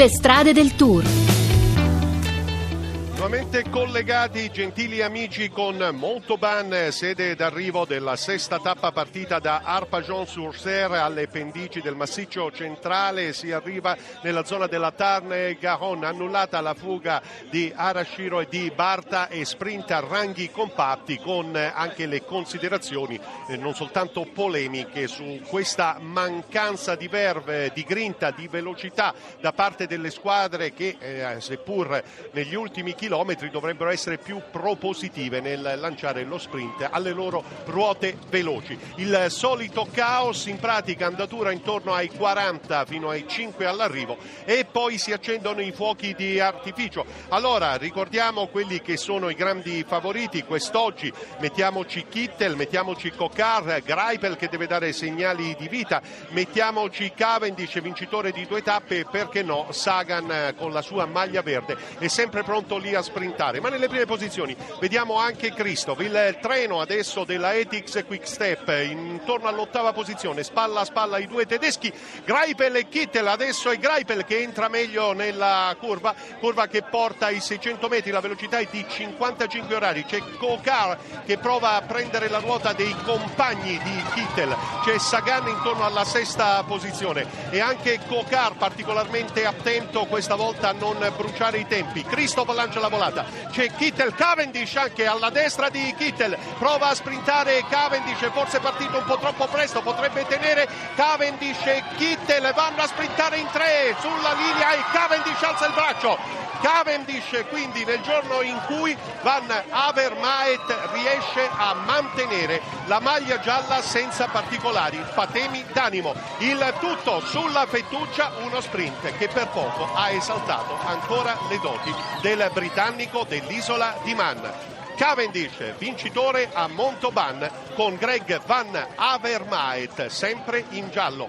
sulle strade del Tour. Nuovamente collegati, gentili amici, con Montauban, sede d'arrivo della sesta tappa partita da Arpajon-sur-Serre alle pendici del massiccio centrale. Si arriva nella zona della Tarn-Garonne, annullata la fuga di Arashiro e di Barta e sprint a ranghi compatti con anche le considerazioni eh, non soltanto polemiche su questa mancanza di verve, di grinta, di velocità da parte delle squadre che eh, seppur negli ultimi chilometri chilometri dovrebbero essere più propositive nel lanciare lo sprint alle loro ruote veloci. Il solito caos in pratica andatura intorno ai 40 fino ai 5 all'arrivo e poi si accendono i fuochi di artificio. Allora ricordiamo quelli che sono i grandi favoriti quest'oggi, mettiamoci Kittel, mettiamoci Cocar, Greipel che deve dare segnali di vita, mettiamoci Cavendish vincitore di due tappe e perché no Sagan con la sua maglia verde è sempre pronto lì a a sprintare, ma nelle prime posizioni. Vediamo anche Christoph, il treno adesso della Etix Quick Step intorno all'ottava posizione, spalla a spalla i due tedeschi, Greipel e Kittel, adesso è Greipel che entra meglio nella curva, curva che porta ai 600 metri, la velocità è di 55 orari, c'è Kokar che prova a prendere la ruota dei compagni di Kittel, c'è Sagan intorno alla sesta posizione. E anche Kokar particolarmente attento questa volta a non bruciare i tempi, Christoph lancia la volata. C'è Kittel, Cavendish anche alla destra di Kittel, prova a sprintare Cavendish, forse è partito un po' troppo presto, potrebbe tenere Cavendish e Kittel, vanno a sprintare in tre sulla linea e Cavendish alza il braccio. Cavendish quindi nel giorno in cui Van Avermaet riesce a mantenere la maglia gialla senza particolari patemi d'animo. Il tutto sulla fettuccia, uno sprint che per poco ha esaltato ancora le doti del britannico dell'isola di Man. Cavendish, vincitore a Montauban con Greg Van Avermaet, sempre in giallo.